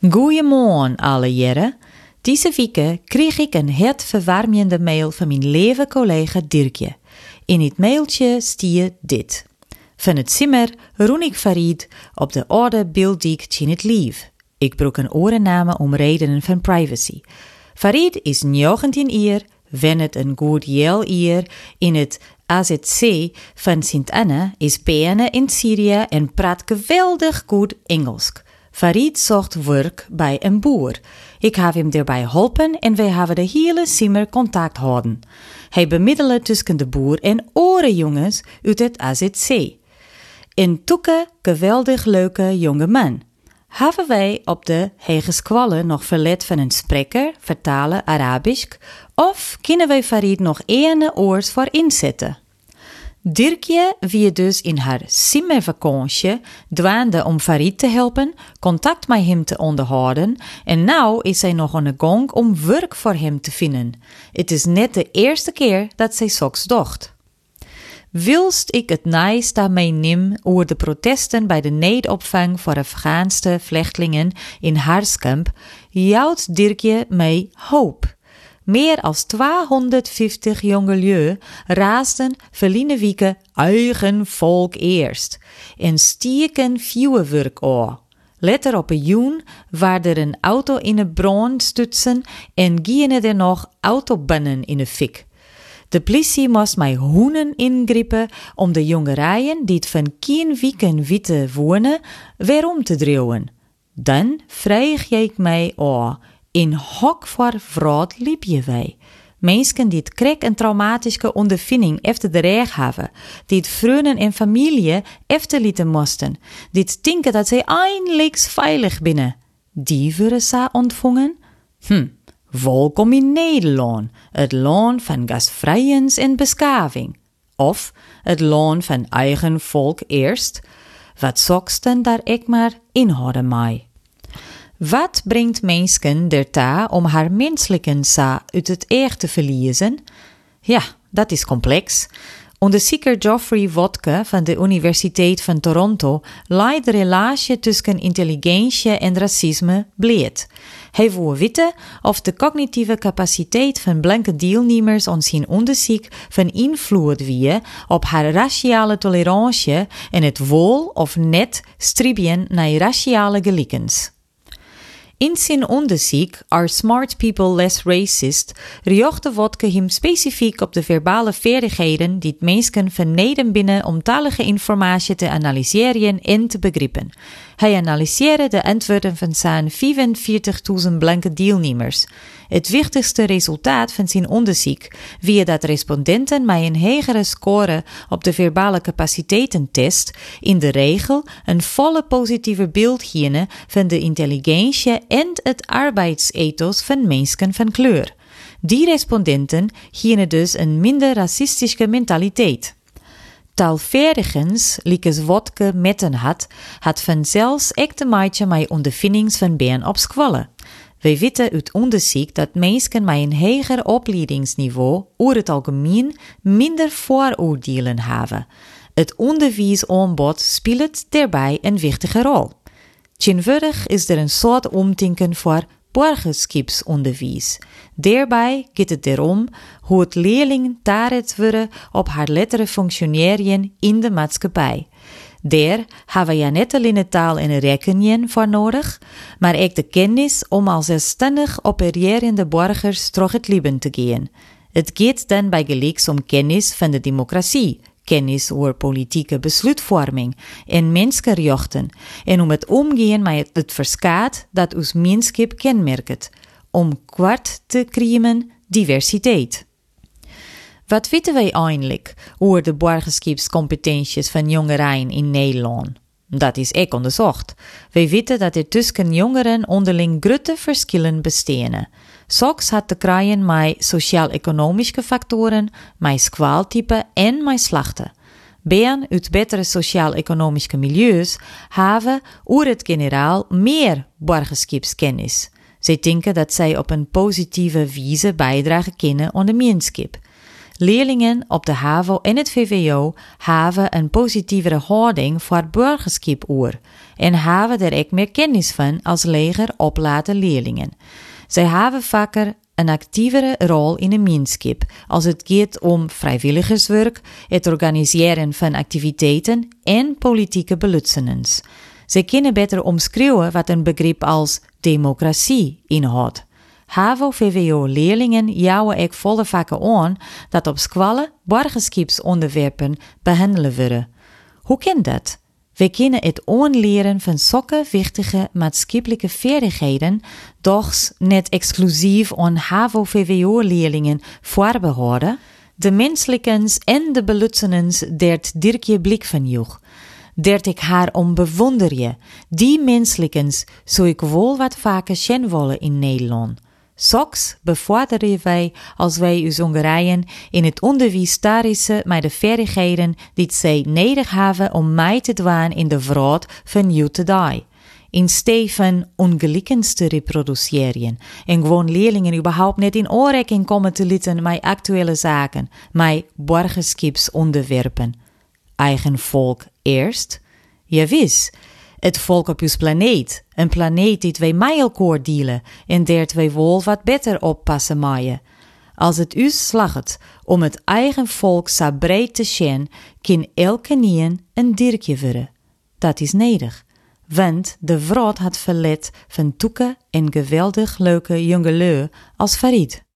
Goeiemorgen alle. Deze week kreeg ik een hartverwarmende mail van mijn lieve collega Dirkje. In het mailtje stier dit. Van het simmer roen ik Farid op de orde beeld die in het lief. Ik broek een orennamen om redenen van privacy. Farid is 19 jaar, wenn het een goed jaar hier in het AZC van Sint-Anne is benen in Syrië en praat geweldig goed Engels. Farid zocht werk bij een boer. Ik heb hem daarbij geholpen en wij hebben de hele simmer contact houden. Hij bemiddelde tussen de boer en orenjongens uit het AZC. In Toeke geweldig leuke jonge man. Hebben wij op de Hegeskwallen nog verlet van een spreker, vertalen Arabisch, of kunnen wij Farid nog ene oors voor inzetten? Dirkje, wie dus in haar simmervakantie dwaande om Farid te helpen, contact met hem te onderhouden en nou is zij nog aan de gang om werk voor hem te vinden. Het is net de eerste keer dat zij soks docht. Wilst ik het nice daarmee neem over de protesten bij de needopvang voor Afghaanse vluchtelingen in Harskamp, jouwt Dirkje mij hoop. Meer als 250 jongelui raasden verliezen wieken eigen volk eerst en stieken vuurwerk aan. Letter op een joen waar er een auto in een brand stutsen en gingen er nog autobannen in de fik. De politie moest mij hoenen ingripen om de jongerijen die het van kien wieken witte wonen weer om te dreuwen. Dan vreeg ik mij aan in hok voor vraat liep je wij. Mensen die krek een traumatische ondervinding efter de reg hebben, die het en familie efter lieten moesten, die denken dat zij eindelijk veilig binnen, die worden ze ontvangen? Hm, welkom in Nederland, het land van gastvrijheid en beschaving. Of het land van eigen volk eerst, wat zoksten daar ik maar inhouden mij. Wat brengt mensen erta om haar menselijke sa uit het eer te verliezen? Ja, dat is complex. Onderzoeker Geoffrey Wodke van de Universiteit van Toronto leidt de relatie tussen intelligentie en racisme bleed. Hij wil weten of de cognitieve capaciteit van blanke deelnemers aan zijn onderzoek van invloed wie op haar raciale tolerantie en het wol of net stribien naar raciale gelikens. In zijn onderzoek Are Smart People Less Racist riochte Wodke hem specifiek op de verbale vaardigheden die het mensen verneden binnen om talige informatie te analyseren en te begrijpen. Hij analyseerde de antwoorden van zijn 45.000 blanke deelnemers. Het wichtigste resultaat van zijn onderzoek wie dat respondenten met een hogere score op de verbale capaciteitentest in de regel een volle positieve beeld hielden van de intelligentie en het arbeidsethos van mensen van kleur. Die respondenten hielden dus een minder racistische mentaliteit. Taalvaardigens, likes Wodke metten had, had vanzelfs echt te maken met ondervindings van been op squallen. Wij weten uit onderzoek dat mensen met een hoger opleidingsniveau over het algemeen minder vooroordelen hebben. Het onderwijsaanbod speelt daarbij een wichtige rol. Tegenwoordig is er een soort omdenken voor borgerskipsonderwijs. Daarbij gaat het erom hoe het leerling taret worden op haar lettere functioneren in de maatschappij. Daar hebben we net alleen taal en rekening voor nodig, maar ook de kennis om als zelfstandig opererende burgers terug het leven te gaan. Het gaat dan bij gelijks om kennis van de democratie, kennis over politieke besluitvorming en mensenrechten en om het omgaan met het verskaat dat ons menschap kenmerkt, om kwart te krijgen diversiteit. Wat weten wij eindelijk over de burgerschapscompetenties van jongeren in Nederland? Dat is ook onderzocht. Wij weten dat er tussen jongeren onderling grote verschillen bestaan. Soms had te krijgen met sociaal-economische factoren, met squaaltype en met slachten. Been uit betere sociaal-economische milieus hebben oer het generaal meer burgerschapskennis. Zij denken dat zij op een positieve wijze bijdragen kunnen aan de meenschap. Leerlingen op de HAVO en het VWO hebben een positievere houding voor het burgerschap oer en hebben er meer kennis van als leger oplaten leerlingen. Zij hebben vaker een actievere rol in een gemeenschap als het gaat om vrijwilligerswerk, het organiseren van activiteiten en politieke belutsenens. Zij kunnen beter omschrijven wat een begrip als democratie inhoudt. HAVO-VWO-leerlingen jouwen ik volle vakken aan dat op scholen burgerschapsonderwerpen behandelen worden. Hoe kan dat? We kunnen het aanleren van zulke wichtige maatschappelijke vaardigheden, doch net exclusief aan HAVO-VWO-leerlingen voorbehouden, de menselijkens en de belutsenens dert Dirkje blik van joeg. Dert ik haar om bewonder je, die menselijkens zou ik wel wat vaker zien willen in Nederland. Soks bevorderen wij als wij uw zongerijen in het onderwijs tarissen met de vaardigheden die zij nodig hebben om mij te doen in de vraag van you today. In steven ongelijkens te reproduceren en gewoon leerlingen überhaupt net in aanraking komen te litten met actuele zaken, met borgerschapsonderwerpen. Eigen volk eerst? Ja, wis. Het volk op uw planeet. Een planeet die twee mij elkaar dealen en der twee wol wat beter oppassen maaien. Als het u slacht om het eigen volk breed te zien, kan elke nien een diertje worden. Dat is nedig. Want de vrouw had verlet van toeken en geweldig leuke jongelui als Farid.